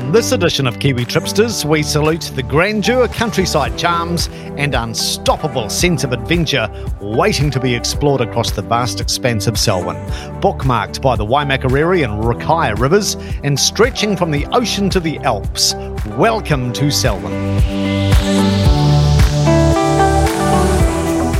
On this edition of Kiwi Tripsters, we salute the grandeur, countryside charms, and unstoppable sense of adventure waiting to be explored across the vast expanse of Selwyn. Bookmarked by the Waimakariri and Rakaia rivers and stretching from the ocean to the Alps. Welcome to Selwyn.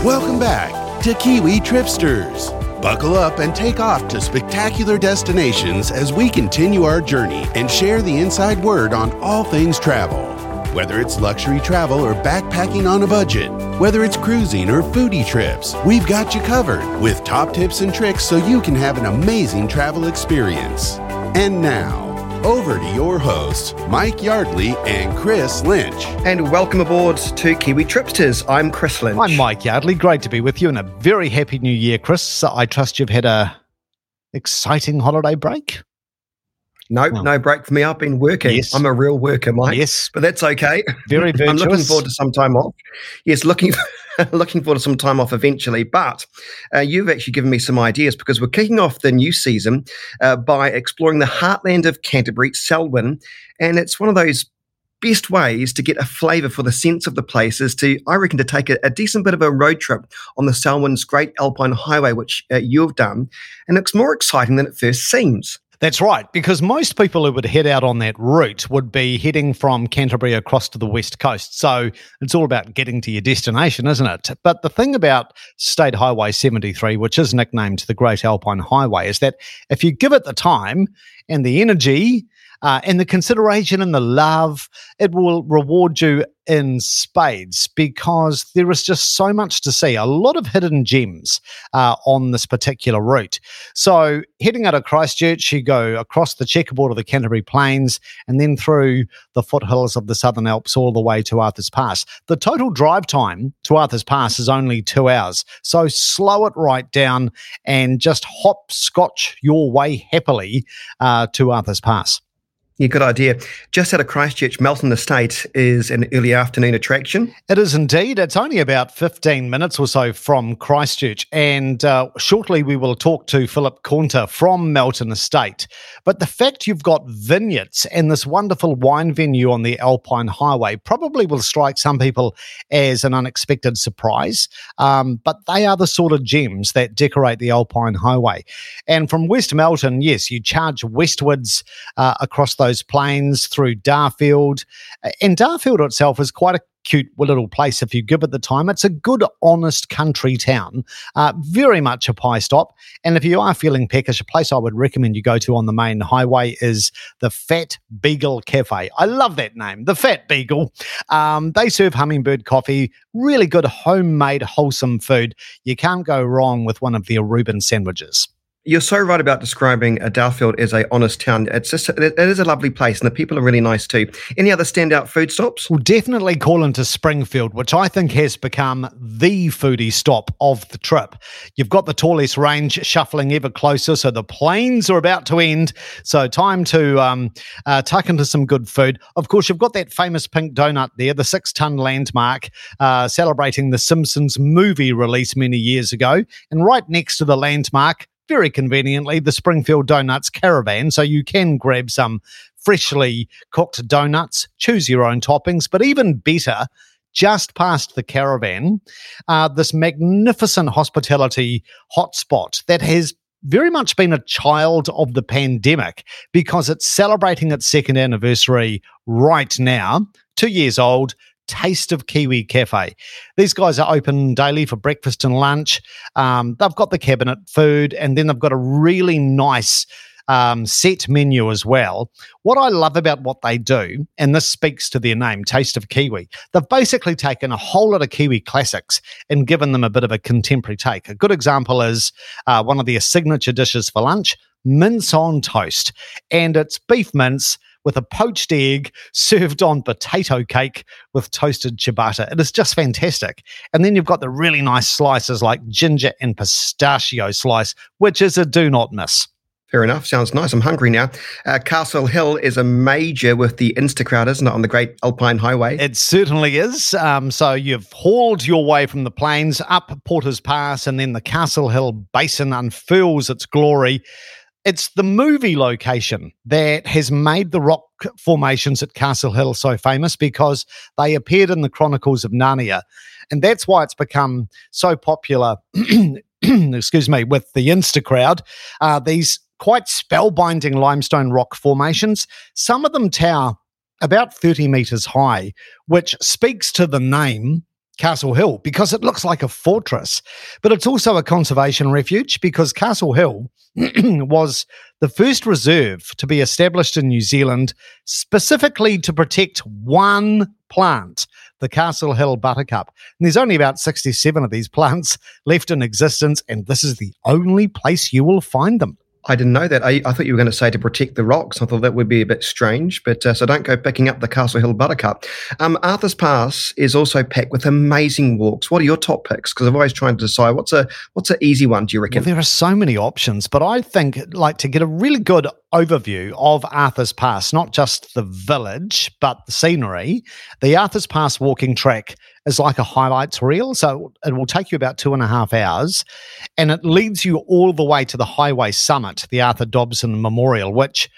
Welcome back to Kiwi Tripsters. Buckle up and take off to spectacular destinations as we continue our journey and share the inside word on all things travel. Whether it's luxury travel or backpacking on a budget, whether it's cruising or foodie trips, we've got you covered with top tips and tricks so you can have an amazing travel experience. And now, over to your hosts, Mike Yardley and Chris Lynch. And welcome aboard to Kiwi Tripsters. I'm Chris Lynch. I'm Mike Yardley. Great to be with you and a very happy new year, Chris. I trust you've had a exciting holiday break. No, nope, no break for me. I've been working. Yes. I'm a real worker, Mike. Yes. But that's okay. Very virtuous. I'm looking forward to some time off. Yes, looking looking forward to some time off eventually. But uh, you've actually given me some ideas because we're kicking off the new season uh, by exploring the heartland of Canterbury, Selwyn. And it's one of those best ways to get a flavour for the sense of the place is to, I reckon, to take a, a decent bit of a road trip on the Selwyn's Great Alpine Highway, which uh, you've done. And it's more exciting than it first seems. That's right, because most people who would head out on that route would be heading from Canterbury across to the west coast. So it's all about getting to your destination, isn't it? But the thing about State Highway 73, which is nicknamed the Great Alpine Highway, is that if you give it the time and the energy uh, and the consideration and the love, it will reward you in spades because there is just so much to see, a lot of hidden gems uh, on this particular route. So, heading out of Christchurch, you go across the checkerboard of the Canterbury Plains and then through the foothills of the Southern Alps all the way to Arthur's Pass. The total drive time to Arthur's Pass is only two hours. So, slow it right down and just hopscotch your way happily uh, to Arthur's Pass. Yeah, good idea. Just out of Christchurch, Melton Estate is an early afternoon attraction. It is indeed. It's only about 15 minutes or so from Christchurch. And uh, shortly we will talk to Philip Cornter from Melton Estate. But the fact you've got vineyards and this wonderful wine venue on the Alpine Highway probably will strike some people as an unexpected surprise. Um, but they are the sort of gems that decorate the Alpine Highway. And from West Melton, yes, you charge westwards uh, across those those plains through Darfield. And Darfield itself is quite a cute little place if you give it the time. It's a good, honest country town, uh, very much a pie stop. And if you are feeling peckish, a place I would recommend you go to on the main highway is the Fat Beagle Cafe. I love that name, the Fat Beagle. Um, they serve hummingbird coffee, really good homemade, wholesome food. You can't go wrong with one of their Reuben sandwiches. You're so right about describing uh, Darfield as a honest town. It's just it is a lovely place, and the people are really nice too. Any other standout food stops? Well, definitely call into Springfield, which I think has become the foodie stop of the trip. You've got the Torlesse Range shuffling ever closer, so the plains are about to end. So time to um, uh, tuck into some good food. Of course, you've got that famous pink donut there, the six-ton landmark, uh, celebrating the Simpsons movie release many years ago, and right next to the landmark very conveniently the Springfield Donuts Caravan. So you can grab some freshly cooked donuts, choose your own toppings, but even better, just past the caravan, uh, this magnificent hospitality hotspot that has very much been a child of the pandemic because it's celebrating its second anniversary right now, two years old, Taste of Kiwi Cafe. These guys are open daily for breakfast and lunch. Um, they've got the cabinet food, and then they've got a really nice um, set menu as well. What I love about what they do, and this speaks to their name, Taste of Kiwi, they've basically taken a whole lot of Kiwi classics and given them a bit of a contemporary take. A good example is uh, one of their signature dishes for lunch, mince on toast, and it's beef mince with a poached egg served on potato cake with toasted ciabatta. It is just fantastic. And then you've got the really nice slices like ginger and pistachio slice, which is a do not miss. Fair enough. Sounds nice. I'm hungry now. Uh, Castle Hill is a major with the Instacrowd, isn't it, on the Great Alpine Highway? It certainly is. Um, so you've hauled your way from the plains up Porter's Pass, and then the Castle Hill Basin unfurls its glory it's the movie location that has made the rock formations at Castle Hill so famous because they appeared in the Chronicles of Narnia. And that's why it's become so popular, excuse me, with the Insta crowd. Uh, these quite spellbinding limestone rock formations, some of them tower about 30 meters high, which speaks to the name Castle Hill because it looks like a fortress. But it's also a conservation refuge because Castle Hill was the first reserve to be established in New Zealand specifically to protect one plant, the Castle Hill buttercup. And there's only about 67 of these plants left in existence, and this is the only place you will find them. I didn't know that. I, I, thought you were going to say to protect the rocks. I thought that would be a bit strange, but uh, so don't go picking up the Castle Hill Buttercup. Um, Arthur's Pass is also packed with amazing walks. What are your top picks? Because I've always trying to decide what's a what's an easy one. Do you reckon? Well, there are so many options, but I think like to get a really good overview of Arthur's Pass, not just the village, but the scenery. The Arthur's Pass walking track is like a highlights reel. So it will take you about two and a half hours and it leads you all the way to the highway summit, the Arthur Dobson Memorial, which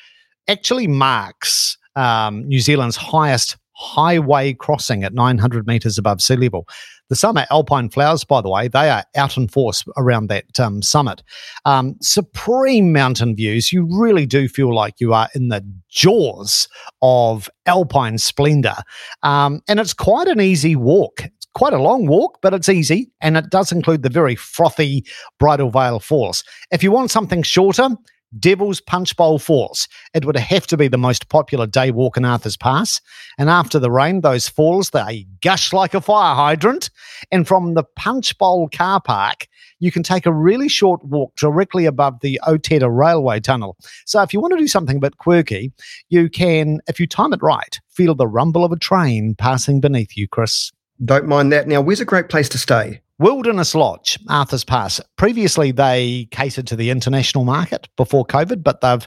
actually marks um, New Zealand's highest highway crossing at 900 meters above sea level. The summer alpine flowers, by the way, they are out in force around that um, summit. Um, supreme mountain views. You really do feel like you are in the jaws of alpine splendor. Um, and it's quite an easy walk. It's quite a long walk, but it's easy. And it does include the very frothy Bridal Veil Falls. If you want something shorter, Devil's Punch Bowl Falls. It would have to be the most popular day walk in Arthur's Pass. And after the rain, those falls, they gush like a fire hydrant. And from the Punch Bowl car park, you can take a really short walk directly above the Otira Railway Tunnel. So if you want to do something a bit quirky, you can, if you time it right, feel the rumble of a train passing beneath you, Chris. Don't mind that. Now, where's a great place to stay? Wilderness Lodge, Arthur's Pass. Previously, they catered to the international market before COVID, but they've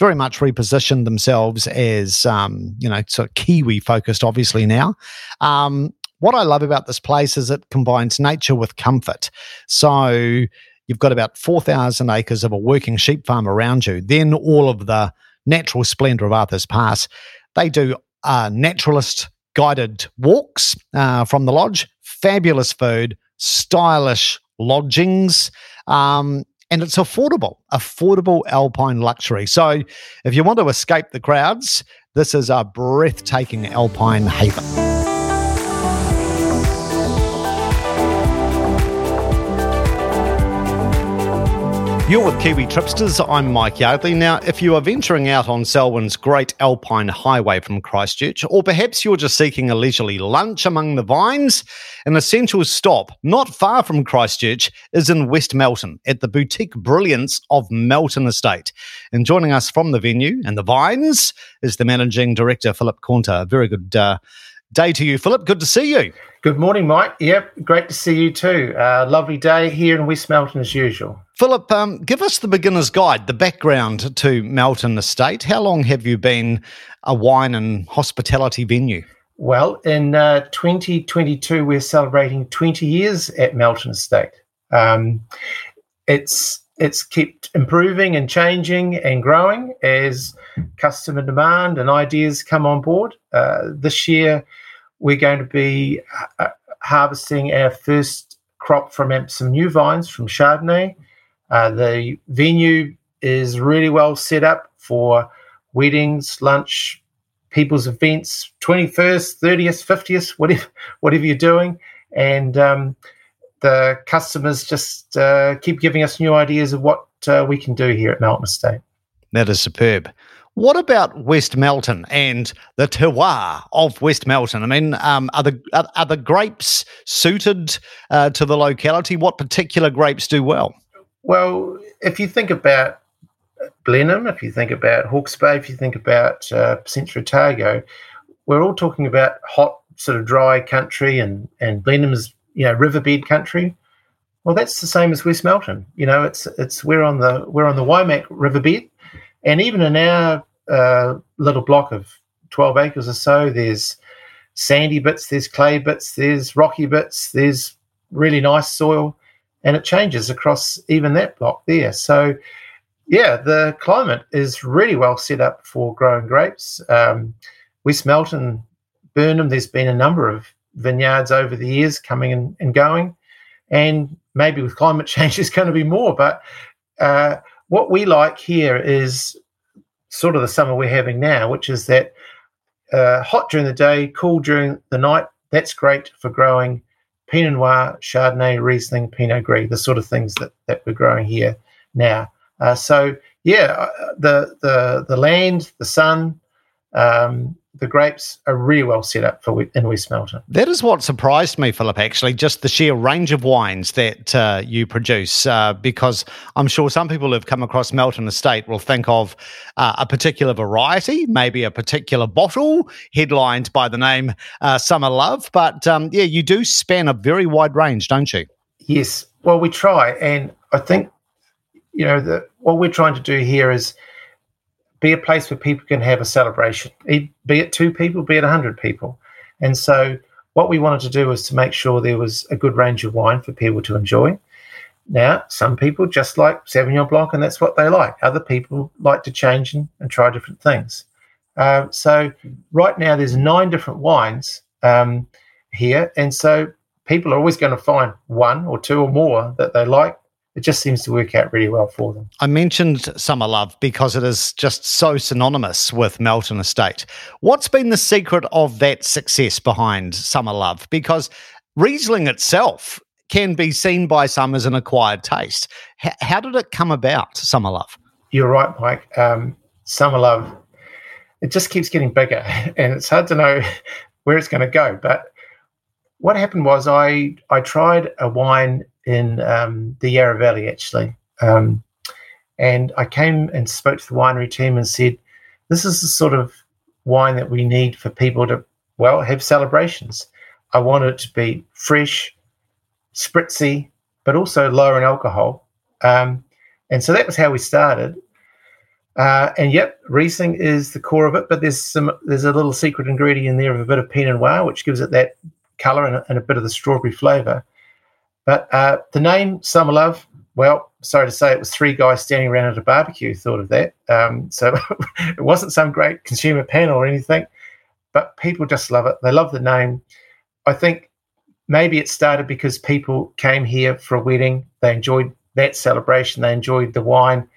very much repositioned themselves as, um, you know, sort of Kiwi focused, obviously, now. Um, what I love about this place is it combines nature with comfort. So you've got about 4,000 acres of a working sheep farm around you, then all of the natural splendor of Arthur's Pass. They do uh, naturalist guided walks uh, from the lodge, fabulous food, stylish lodgings. Um, and it's affordable, affordable alpine luxury. So if you want to escape the crowds, this is a breathtaking alpine haven. You're with Kiwi Tripsters. I'm Mike Yardley. Now, if you are venturing out on Selwyn's Great Alpine Highway from Christchurch, or perhaps you're just seeking a leisurely lunch among the vines, an essential stop not far from Christchurch is in West Melton at the boutique brilliance of Melton Estate. And joining us from the venue and the vines is the managing director, Philip Cornter. Very good uh, day to you, Philip. Good to see you. Good morning, Mike. Yep, great to see you too. Uh, lovely day here in West Melton as usual. Philip, um, give us the beginner's guide, the background to Melton Estate. How long have you been a wine and hospitality venue? Well, in uh, 2022, we're celebrating 20 years at Melton Estate. Um, it's it's kept improving and changing and growing as customer demand and ideas come on board. Uh, this year, we're going to be uh, harvesting our first crop from some new vines from Chardonnay. Uh, the venue is really well set up for weddings, lunch, people's events, 21st, 30th, 50th, whatever, whatever you're doing. And um, the customers just uh, keep giving us new ideas of what uh, we can do here at Melton Estate. That is superb. What about West Melton and the terroir of West Melton? I mean, um, are the are, are, the grapes suited uh, to the locality? What particular grapes do well? Well, if you think about Blenheim, if you think about Hawke's Bay, if you think about uh, Central Otago, we're all talking about hot, sort of dry country, and and Blenheim's you know riverbed country. Well, that's the same as West Melton. You know, it's it's we're on the we're on the Waimak riverbed and even in our uh, little block of 12 acres or so, there's sandy bits, there's clay bits, there's rocky bits, there's really nice soil, and it changes across even that block there. So yeah, the climate is really well set up for growing grapes. Um, West Melton, Burnham, there's been a number of vineyards over the years coming and, and going. And maybe with climate change, there's going to be more. But uh, what we like here is sort of the summer we're having now, which is that uh, hot during the day, cool during the night. That's great for growing Pinot Noir, Chardonnay, Riesling, Pinot Gris, the sort of things that, that we're growing here now. Uh, so yeah, uh, the the the land, the sun, um, the grapes are really well set up for in West Melton. That is what surprised me, Philip. Actually, just the sheer range of wines that uh, you produce, uh, because I'm sure some people who've come across Melton Estate will think of uh, a particular variety, maybe a particular bottle headlined by the name uh, Summer Love. But um, yeah, you do span a very wide range, don't you? Yes. Well, we try, and I think you know that what we're trying to do here is be a place where people can have a celebration, be it two people, be it 100 people. And so, what we wanted to do was to make sure there was a good range of wine for people to enjoy. Now, some people just like Sauvignon Blanc, and that's what they like. Other people like to change and, and try different things. Uh, so, right now, there's nine different wines um, here. And so, people are always going to find one or two or more that they like it just seems to work out really well for them. I mentioned Summer Love because it is just so synonymous with Melton Estate. What's been the secret of that success behind Summer Love? Because Riesling itself can be seen by some as an acquired taste. H- how did it come about, Summer Love? You're right, Mike. Um, Summer Love, it just keeps getting bigger, and it's hard to know where it's going to go. But what happened was I I tried a wine in um, the Yarra Valley, actually. Um, and I came and spoke to the winery team and said, This is the sort of wine that we need for people to, well, have celebrations. I want it to be fresh, spritzy, but also lower in alcohol. Um, and so that was how we started. Uh, and yep, Riesling is the core of it, but there's some there's a little secret ingredient in there of a bit of Pinot Noir, which gives it that color and a, and a bit of the strawberry flavor. But uh, the name Summer Love, well, sorry to say, it was three guys standing around at a barbecue thought of that. Um, so it wasn't some great consumer panel or anything, but people just love it. They love the name. I think maybe it started because people came here for a wedding. They enjoyed that celebration. They enjoyed the wine,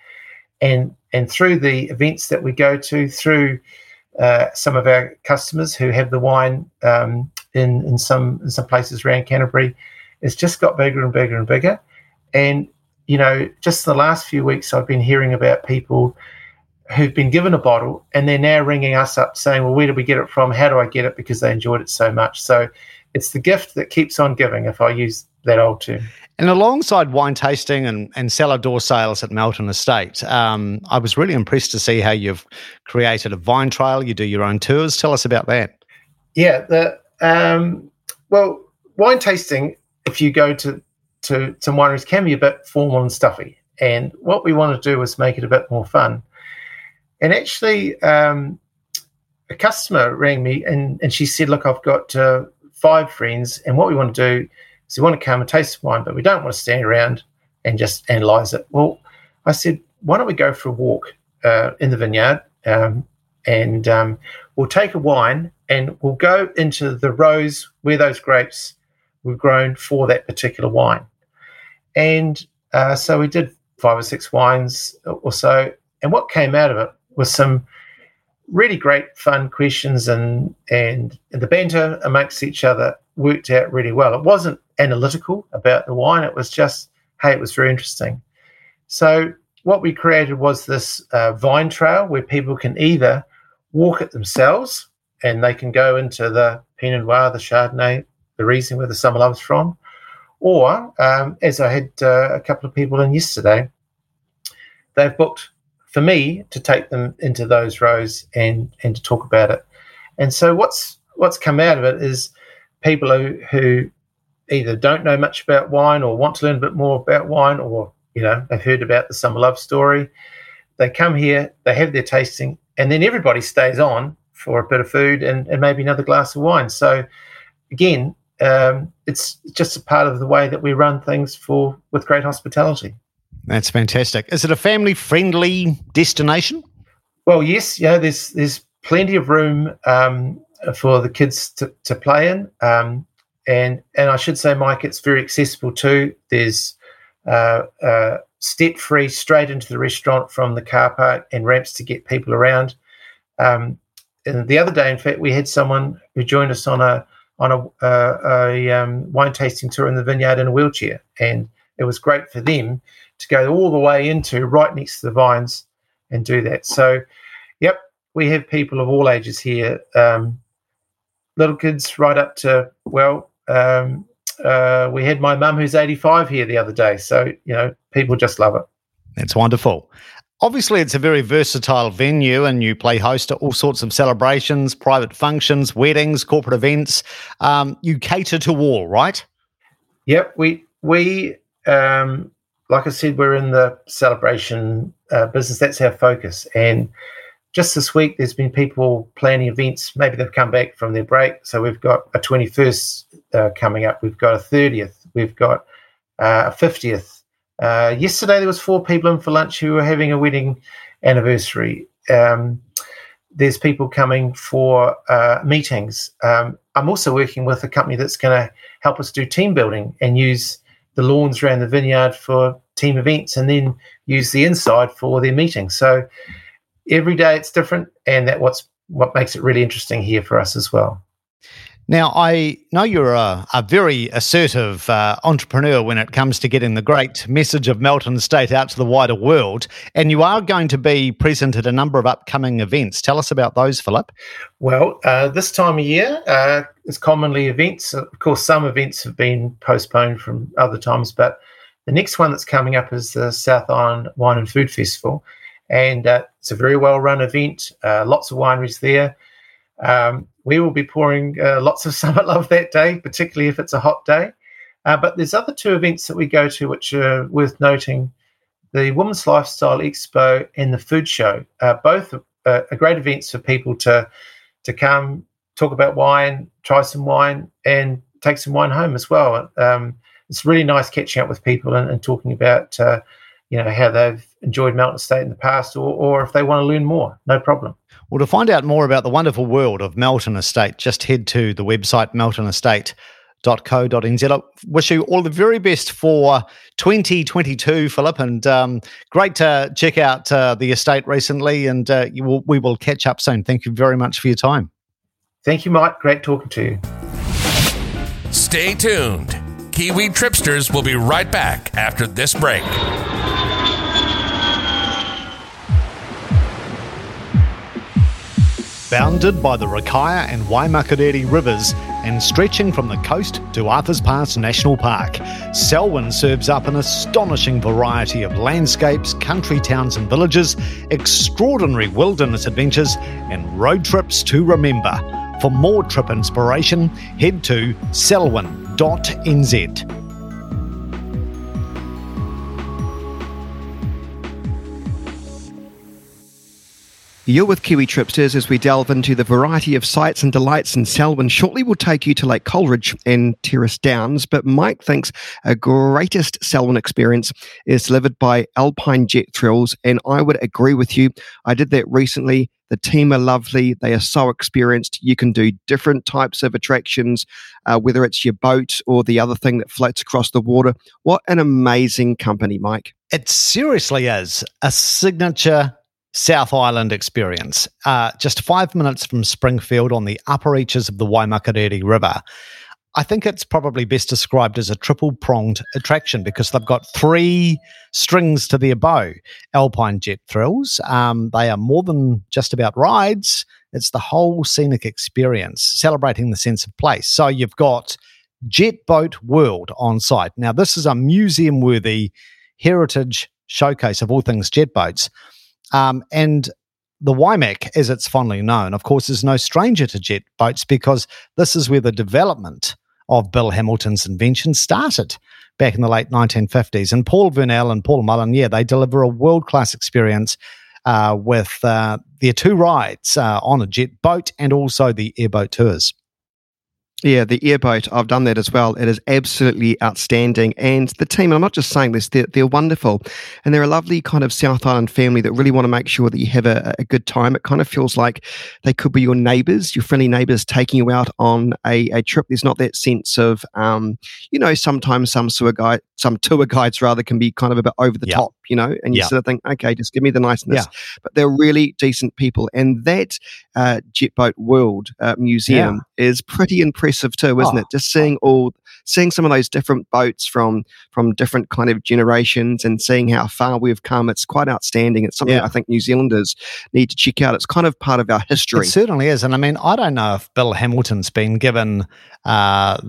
and and through the events that we go to, through uh, some of our customers who have the wine um, in in some in some places around Canterbury, it's just got bigger and bigger and bigger. And, you know, just the last few weeks, I've been hearing about people who've been given a bottle and they're now ringing us up saying, well, where did we get it from? How do I get it? Because they enjoyed it so much. So it's the gift that keeps on giving, if I use that old term. And alongside wine tasting and, and cellar door sales at Melton Estate, um, I was really impressed to see how you've created a vine trail. You do your own tours. Tell us about that. Yeah, the um, well, wine tasting if you go to, to some wineries, can be a bit formal and stuffy. And what we want to do is make it a bit more fun. And actually, um, a customer rang me and, and she said, Look, I've got uh, five friends, and what we want to do is we want to come and taste wine, but we don't want to stand around and just analyze it. Well, I said, Why don't we go for a walk uh, in the vineyard? Um, and um, we'll take a wine and we'll go into the rows where those grapes were grown for that particular wine. And uh, so we did five or six wines or so. And what came out of it was some really great fun questions and, and, and the banter amongst each other worked out really well. It wasn't analytical about the wine, it was just, hey, it was very interesting. So what we created was this uh, vine trail where people can either walk it themselves and they can go into the Pinot Noir, the Chardonnay, the Riesling where the summer love's from. Or, um, as I had uh, a couple of people in yesterday, they've booked for me to take them into those rows and and to talk about it. And so what's what's come out of it is people who, who either don't know much about wine or want to learn a bit more about wine or you know they've heard about the summer love story they come here they have their tasting and then everybody stays on for a bit of food and, and maybe another glass of wine so again um, it's just a part of the way that we run things for with great hospitality. That's fantastic. Is it a family friendly destination? Well, yes. Yeah, there's there's plenty of room um, for the kids to, to play in, um, and and I should say, Mike, it's very accessible too. There's uh, uh, step free straight into the restaurant from the car park and ramps to get people around. Um, and the other day, in fact, we had someone who joined us on a on a, uh, a um, wine tasting tour in the vineyard in a wheelchair, and it was great for them to go all the way into right next to the vines and do that. So, yep, we have people of all ages here, um, little kids right up to well. Um, uh, we had my mum who's 85 here the other day, so you know people just love it. That's wonderful. Obviously, it's a very versatile venue, and you play host to all sorts of celebrations, private functions, weddings, corporate events. Um, you cater to all, right? Yep, we we um, like I said, we're in the celebration uh, business. That's our focus. And just this week, there's been people planning events. Maybe they've come back from their break. So we've got a 21st uh, coming up. We've got a 30th. We've got uh, a 50th. Uh, yesterday there was four people in for lunch who were having a wedding anniversary. Um, there's people coming for uh, meetings. Um, I'm also working with a company that's going to help us do team building and use the lawns around the vineyard for team events, and then use the inside for their meetings. So every day it's different, and that what's what makes it really interesting here for us as well. Now, I know you're a, a very assertive uh, entrepreneur when it comes to getting the great message of Melton Estate out to the wider world, and you are going to be present at a number of upcoming events. Tell us about those, Philip. Well, uh, this time of year uh, is commonly events. Of course, some events have been postponed from other times, but the next one that's coming up is the South Island Wine and Food Festival, and uh, it's a very well run event. Uh, lots of wineries there. Um, we will be pouring uh, lots of summer love that day, particularly if it's a hot day. Uh, but there's other two events that we go to which are worth noting: the Women's Lifestyle Expo and the Food Show. Uh, both are, are great events for people to to come talk about wine, try some wine, and take some wine home as well. Um, it's really nice catching up with people and, and talking about uh, you know how they've enjoyed Melton Estate in the past, or, or if they want to learn more, no problem. Well, to find out more about the wonderful world of Melton Estate, just head to the website meltonestate.co.nz. I wish you all the very best for 2022, Philip, and um, great to check out uh, the estate recently, and uh, will, we will catch up soon. Thank you very much for your time. Thank you, Mike. Great talking to you. Stay tuned. Kiwi Tripsters will be right back after this break. Bounded by the Rakaia and Waimakariri rivers and stretching from the coast to Arthur's Pass National Park. Selwyn serves up an astonishing variety of landscapes, country towns and villages, extraordinary wilderness adventures, and road trips to remember. For more trip inspiration, head to selwyn.nz. You're with Kiwi Tripsters as we delve into the variety of sights and delights in Selwyn. Shortly, we'll take you to Lake Coleridge and Terrace Downs, but Mike thinks a greatest Selwyn experience is delivered by Alpine Jet Thrills, and I would agree with you. I did that recently. The team are lovely. They are so experienced. You can do different types of attractions, uh, whether it's your boat or the other thing that floats across the water. What an amazing company, Mike. It seriously is a signature South Island experience. Uh, just five minutes from Springfield on the upper reaches of the Waimakariri River. I think it's probably best described as a triple pronged attraction because they've got three strings to their bow. Alpine Jet Thrills, um, they are more than just about rides, it's the whole scenic experience, celebrating the sense of place. So you've got Jet Boat World on site. Now, this is a museum worthy heritage showcase of all things jet boats. Um, and the Waimak, as it's fondly known, of course, is no stranger to jet boats because this is where the development of Bill Hamilton's invention started back in the late 1950s. And Paul Vernell and Paul Mullen, yeah, they deliver a world class experience uh, with uh, their two rides uh, on a jet boat and also the airboat tours. Yeah, the airboat, I've done that as well. It is absolutely outstanding. And the team, I'm not just saying this, they're, they're wonderful. And they're a lovely kind of South Island family that really want to make sure that you have a, a good time. It kind of feels like they could be your neighbors, your friendly neighbors taking you out on a, a trip. There's not that sense of, um, you know, sometimes some tour, guide, some tour guides rather can be kind of a bit over the top, you know, and you sort of think, okay, just give me the niceness. Yeah. But they're really decent people. And that uh, Jet Boat World uh, Museum is pretty impressive impressive too, isn't oh. it? Just seeing all, seeing some of those different boats from from different kind of generations and seeing how far we've come. It's quite outstanding. It's something yeah. I think New Zealanders need to check out. It's kind of part of our history. It certainly is, and I mean, I don't know if Bill Hamilton's been given uh,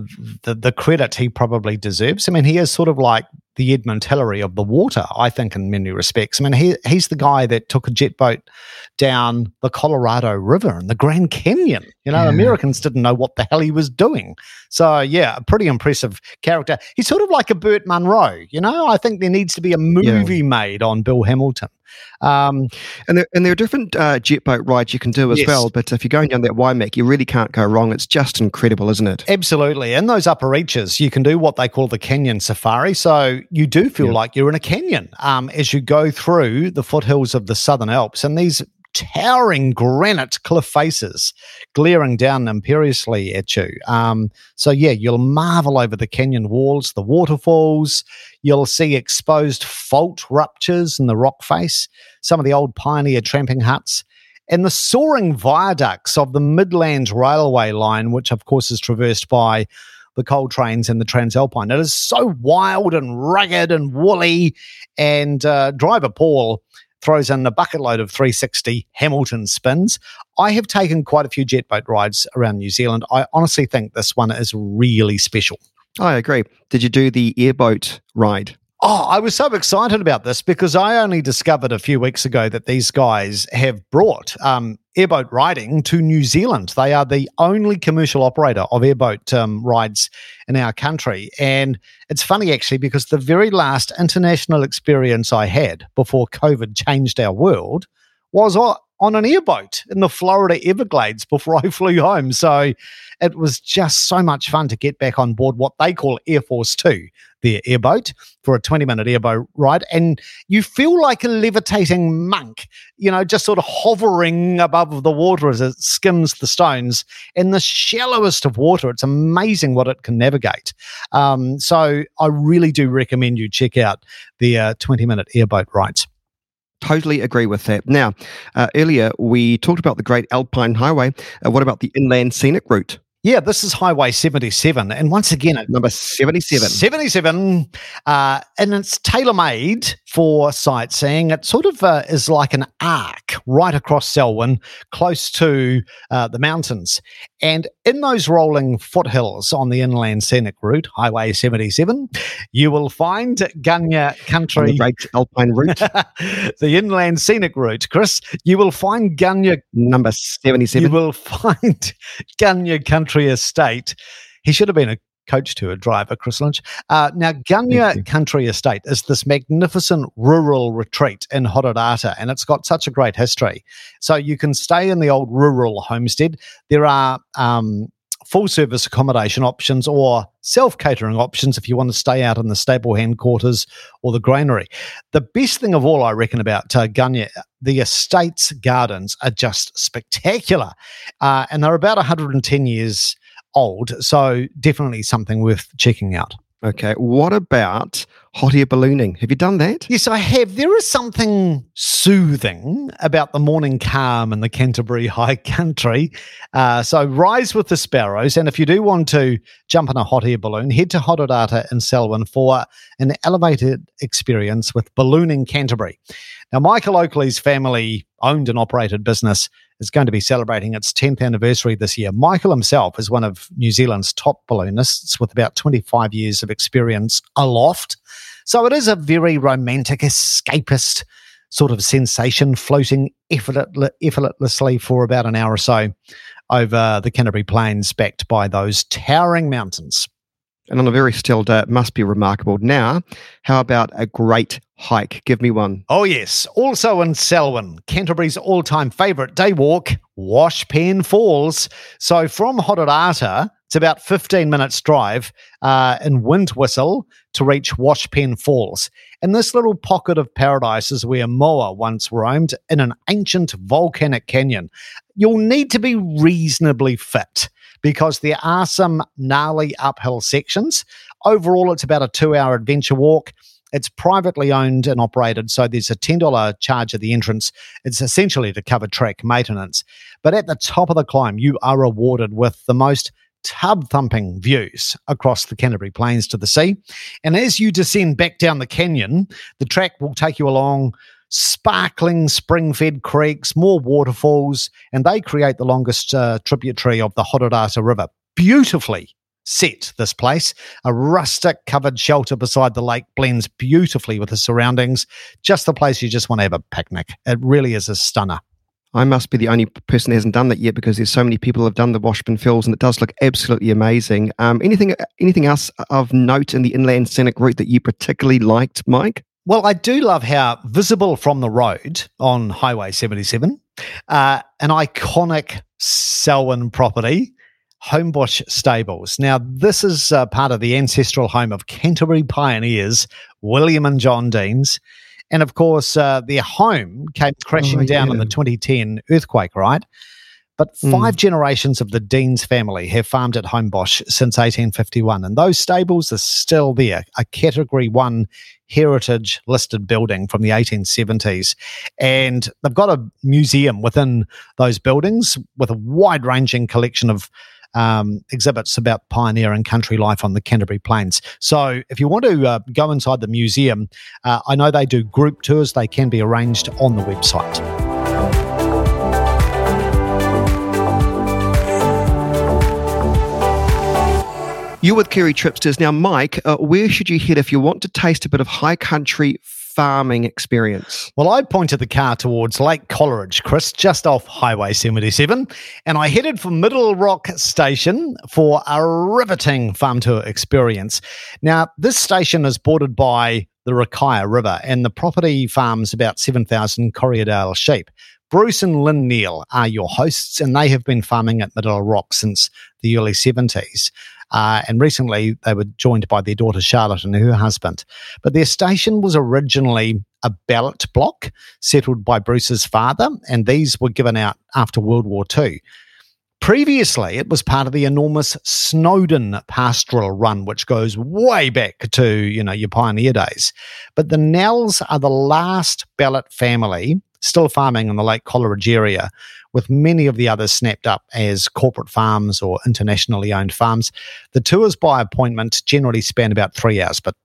the the credit he probably deserves. I mean, he is sort of like the Edmund Hillary of the water, I think, in many respects. I mean, he, he's the guy that took a jet boat down the Colorado River and the Grand Canyon. You know, yeah. Americans didn't know what the hell he was doing. So, yeah, a pretty impressive character. He's sort of like a Burt Munro. You know, I think there needs to be a movie yeah. made on Bill Hamilton. Um, and there and there are different uh, jet boat rides you can do as yes. well. But if you're going down that Waimak, you really can't go wrong. It's just incredible, isn't it? Absolutely. In those upper reaches, you can do what they call the canyon safari. So you do feel yeah. like you're in a canyon um, as you go through the foothills of the Southern Alps. And these towering granite cliff faces glaring down imperiously at you. Um, so, yeah, you'll marvel over the canyon walls, the waterfalls. You'll see exposed fault ruptures in the rock face, some of the old pioneer tramping huts, and the soaring viaducts of the Midland Railway line, which, of course, is traversed by the coal trains and the Transalpine. It is so wild and rugged and woolly. And uh, driver Paul throws in a bucket load of 360 Hamilton spins. I have taken quite a few jet boat rides around New Zealand. I honestly think this one is really special. I agree. Did you do the airboat ride? Oh, I was so excited about this because I only discovered a few weeks ago that these guys have brought um, airboat riding to New Zealand. They are the only commercial operator of airboat um, rides in our country. And it's funny actually because the very last international experience I had before COVID changed our world was on an airboat in the Florida Everglades before I flew home. So it was just so much fun to get back on board what they call Air Force Two, their airboat, for a 20 minute airboat ride. And you feel like a levitating monk, you know, just sort of hovering above the water as it skims the stones in the shallowest of water. It's amazing what it can navigate. Um, so I really do recommend you check out the uh, 20 minute airboat rides. Totally agree with that. Now, uh, earlier we talked about the Great Alpine Highway. Uh, what about the Inland Scenic Route? Yeah, this is Highway 77. And once again, number 77. 77. Uh, and it's tailor made for sightseeing. It sort of uh, is like an arc right across Selwyn, close to uh, the mountains. And in those rolling foothills on the inland scenic route, Highway 77, you will find Gunya Country. the Great Alpine Route. the inland scenic route, Chris. You will find Gunya. Number 77. You will find Gunya Country Estate. He should have been a coach tour driver, Chris Lynch. Uh, now, Gunya Country Estate is this magnificent rural retreat in Hororata, and it's got such a great history. So you can stay in the old rural homestead. There are um, full service accommodation options or self catering options if you want to stay out in the stable hand quarters or the granary. The best thing of all, I reckon, about uh, Gunya, the estate's gardens are just spectacular. Uh, and they're about 110 years old. So definitely something worth checking out. Okay. What about hot air ballooning? Have you done that? Yes, I have. There is something soothing about the morning calm in the Canterbury High Country. Uh, so rise with the sparrows. And if you do want to jump in a hot air balloon, head to Hororata in Selwyn for an elevated experience with Ballooning Canterbury. Now, Michael Oakley's family owned and operated business is going to be celebrating its 10th anniversary this year. Michael himself is one of New Zealand's top balloonists with about 25 years of experience aloft. So it is a very romantic, escapist sort of sensation floating effortlessly for about an hour or so over the Canterbury Plains, backed by those towering mountains and on a very still day, it must be remarkable. Now, how about a great hike? Give me one. Oh, yes. Also in Selwyn, Canterbury's all time favourite day walk, Washpen Falls. So from Hororata, It's about 15 minutes drive uh, in Windwhistle to reach Washpen Falls. And this little pocket of paradise is where Moa once roamed in an ancient volcanic canyon. You'll need to be reasonably fit because there are some gnarly uphill sections. Overall, it's about a two hour adventure walk. It's privately owned and operated, so there's a $10 charge at the entrance. It's essentially to cover track maintenance. But at the top of the climb, you are rewarded with the most tub thumping views across the Canterbury Plains to the sea. And as you descend back down the canyon, the track will take you along sparkling spring fed creeks, more waterfalls, and they create the longest uh, tributary of the Hororata River. Beautifully set, this place. A rustic covered shelter beside the lake blends beautifully with the surroundings. Just the place you just want to have a picnic. It really is a stunner. I must be the only person that hasn't done that yet because there's so many people have done the Washpen Falls and it does look absolutely amazing. Um, anything anything else of note in the inland scenic route that you particularly liked, Mike? Well, I do love how visible from the road on Highway 77, uh, an iconic Selwyn property Homebush Stables. Now, this is uh, part of the ancestral home of Canterbury pioneers, William and John Deans. And of course, uh, their home came crashing oh, down yeah. in the 2010 earthquake, right? But hmm. five mm. generations of the Deans family have farmed at Homebush since 1851, and those stables are still there, a Category 1 heritage listed building from the 1870s. And they've got a museum within those buildings with a wide ranging collection of um, exhibits about pioneer and country life on the Canterbury Plains. So if you want to uh, go inside the museum, uh, I know they do group tours, they can be arranged on the website. You're with Kiwi Tripsters. Now, Mike, uh, where should you head if you want to taste a bit of high country farming experience? Well, I pointed the car towards Lake Coleridge, Chris, just off Highway 77, and I headed for Middle Rock Station for a riveting farm tour experience. Now, this station is bordered by the Rakaia River, and the property farms about 7,000 Corriedale sheep. Bruce and Lynn Neal are your hosts, and they have been farming at Middle Rock since the early 70s. Uh, and recently they were joined by their daughter Charlotte and her husband. But their station was originally a ballot block settled by Bruce's father, and these were given out after World War II. Previously, it was part of the enormous Snowdon pastoral run, which goes way back to, you know, your pioneer days. But the Nells are the last ballot family still farming in the Lake Coleridge area, with many of the others snapped up as corporate farms or internationally owned farms. The tours by appointment generally span about three hours, but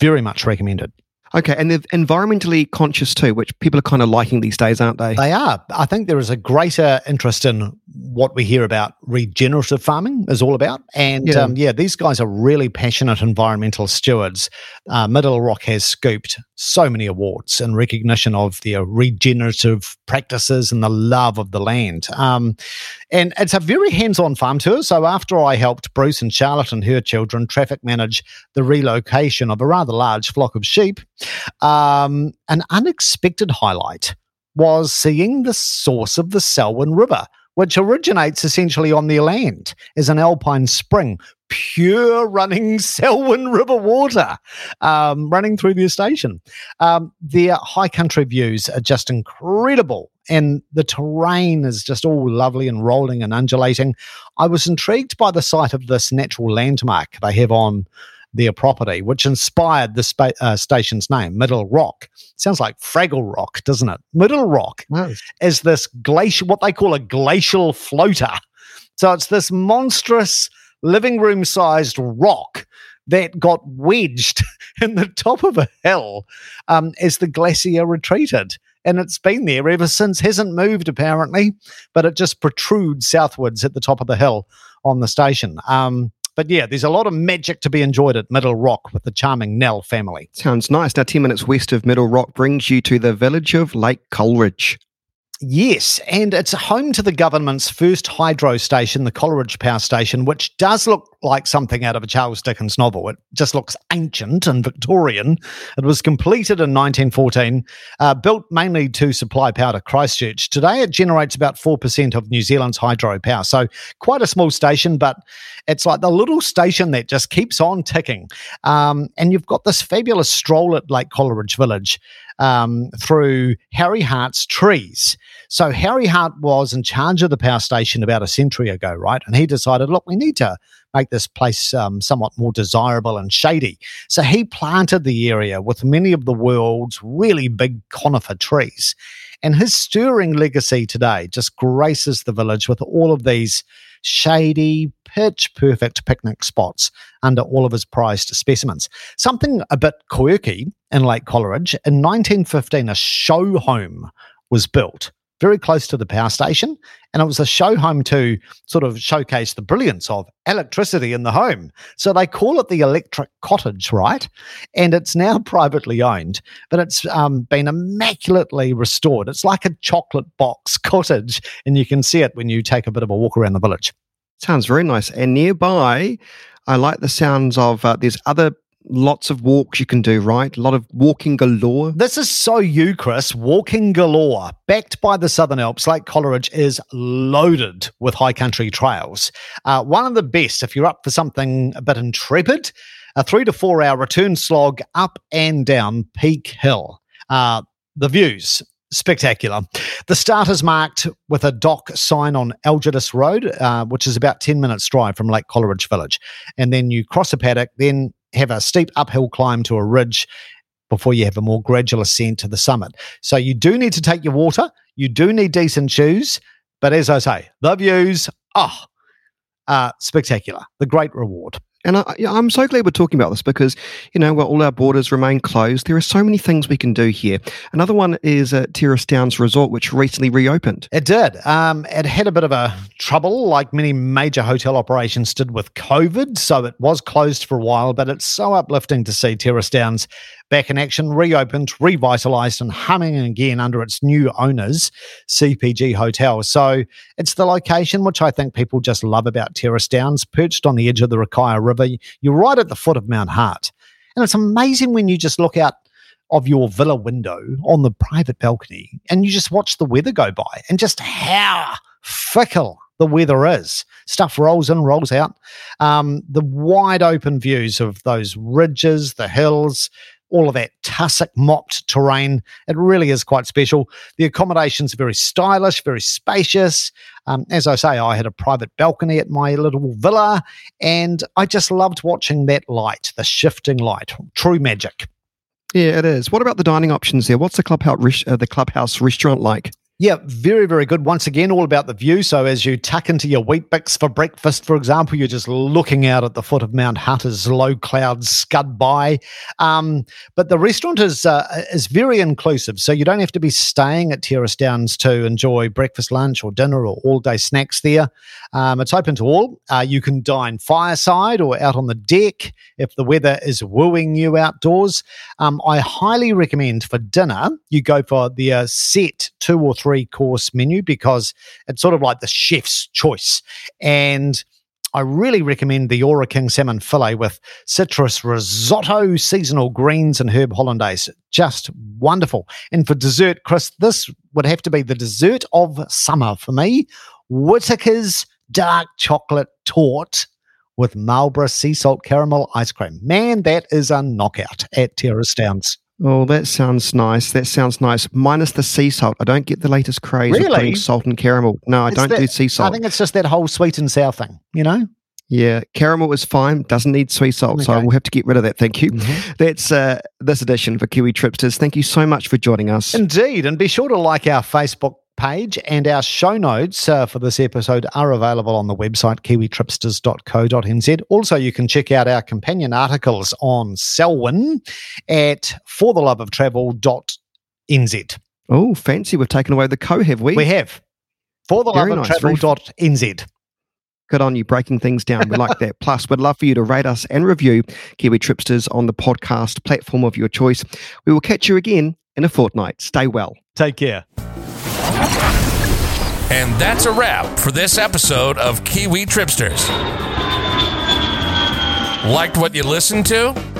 very much recommended. Okay, and they're environmentally conscious too, which people are kind of liking these days, aren't they? They are. I think there is a greater interest in what we hear about regenerative farming is all about. And yeah, um, yeah these guys are really passionate environmental stewards. Uh, Middle Rock has scooped so many awards in recognition of their regenerative practices and the love of the land. Um, and it's a very hands on farm tour. So after I helped Bruce and Charlotte and her children traffic manage the relocation of a rather large flock of sheep, um, an unexpected highlight was seeing the source of the Selwyn River which originates essentially on their land as an alpine spring, pure running Selwyn River water um, running through their station. Um, their high country views are just incredible. And the terrain is just all lovely and rolling and undulating. I was intrigued by the sight of this natural landmark they have on their property, which inspired the spa- uh, station's name, Middle Rock. Sounds like Fraggle Rock, doesn't it? Middle Rock nice. is this glacial, what they call a glacial floater. So it's this monstrous living room sized rock that got wedged in the top of a hill um, as the glacier retreated. And it's been there ever since, hasn't moved apparently, but it just protrudes southwards at the top of the hill on the station. Um, but yeah, there's a lot of magic to be enjoyed at Middle Rock with the charming Nell family. Sounds nice. Now, 10 minutes west of Middle Rock brings you to the village of Lake Coleridge. Yes, and it's home to the government's first hydro station, the Coleridge Power Station, which does look like something out of a Charles Dickens novel. It just looks ancient and Victorian. It was completed in 1914, uh, built mainly to supply power to Christchurch. Today, it generates about 4% of New Zealand's hydro power. So, quite a small station, but it's like the little station that just keeps on ticking. Um, and you've got this fabulous stroll at Lake Coleridge Village um, through Harry Hart's trees. So Harry Hart was in charge of the power station about a century ago, right? And he decided, look, we need to make this place um, somewhat more desirable and shady. So he planted the area with many of the world's really big conifer trees. And his stirring legacy today just graces the village with all of these shady, pitch perfect picnic spots under all of his prized specimens. Something a bit quirky in Lake Coleridge, in 1915, a show home was built very close to the power station. And it was a show home to sort of showcase the brilliance of electricity in the home. So they call it the electric cottage, right? And it's now privately owned, but it's um, been immaculately restored. It's like a chocolate box cottage, and you can see it when you take a bit of a walk around the village. Sounds very nice. And nearby, I like the sounds of uh, there's other lots of walks you can do, right? A lot of walking galore. This is so you, Chris. Walking galore. Backed by the Southern Alps, Lake Coleridge is loaded with high country trails. Uh, one of the best if you're up for something a bit intrepid. A three to four hour return slog up and down Peak Hill. Uh, the views spectacular. The start is marked with a DOC sign on Algidus Road, uh, which is about 10 minutes drive from Lake Coleridge Village. And then you cross a paddock, then have a steep uphill climb to a ridge before you have a more gradual ascent to the summit. So you do need to take your water, you do need decent shoes, but as I say, the views, oh, uh, spectacular. The great reward. And I, am so glad we're talking about this because, you know, while all our borders remain closed, there are so many things we can do here. Another one is uh, Terrace Downs Resort, which recently reopened. It did. Um, it had a bit of a trouble, like many major hotel operations did with COVID. So it was closed for a while, but it's so uplifting to see Terrace Downs back in action, reopened, revitalized, and humming again under its new owners, CPG Hotel. So it's the location which I think people just love about Terrace Downs, perched on the edge of the Rakaia River. You're right at the foot of Mount Hutt. And it's amazing when you just look out of your villa window on the private balcony and you just watch the weather go by and just how fickle the weather is. Stuff rolls in, rolls out. Um, the wide open views of those ridges, the hills, all of that tussock mopped terrain. It really is quite special. The accommodations very stylish, very spacious. Um, as I say, I had a private balcony at my little villa, and I just loved watching that light, the shifting light. True magic. Yeah, it is. What about the dining options there? What's the clubhouse, uh, the clubhouse restaurant like? Yeah, very, very good. Once again, all about the view. So as you tuck into your Weet-Bix for breakfast, for example, you're just looking out at the foot of Mount Hutt as low clouds scud by. Um, but the restaurant is uh, is very inclusive, so you don't have to be staying at Terrace Downs to enjoy breakfast, lunch, or dinner, or all day snacks there. Um, it's open to all. Uh, you can dine fireside or out on the deck if the weather is wooing you outdoors. Um, I highly recommend for dinner you go for the uh, set two or three course menu because it's sort of like the chef's choice. And I really recommend the Ora King salmon fillet with citrus risotto, seasonal greens, and herb hollandaise. Just wonderful. And for dessert, Chris, this would have to be the dessert of summer for me. Whittaker's dark chocolate torte with Marlborough sea salt caramel ice cream. Man, that is a knockout at Terrace Downs. Oh, that sounds nice. That sounds nice. Minus the sea salt. I don't get the latest craze really? of putting salt and caramel. No, I it's don't that, do sea salt. I think it's just that whole sweet and sour thing, you know? Yeah, caramel is fine. Doesn't need sweet salt, okay. so we'll have to get rid of that. Thank you. Mm-hmm. That's uh, this edition for Kiwi Tripsters. Thank you so much for joining us. Indeed, and be sure to like our Facebook page and our show notes uh, for this episode are available on the website kiwitripsters.co.nz. Also, you can check out our companion articles on Selwyn at fortheloveoftravel.nz. Oh, fancy. We've taken away the co, have we? We have. For the Very love nice. of travel.nz. Good on you breaking things down. We like that. Plus, we'd love for you to rate us and review Kiwi Tripsters on the podcast platform of your choice. We will catch you again in a fortnight. Stay well. Take care. And that's a wrap for this episode of Kiwi Tripsters. Liked what you listened to?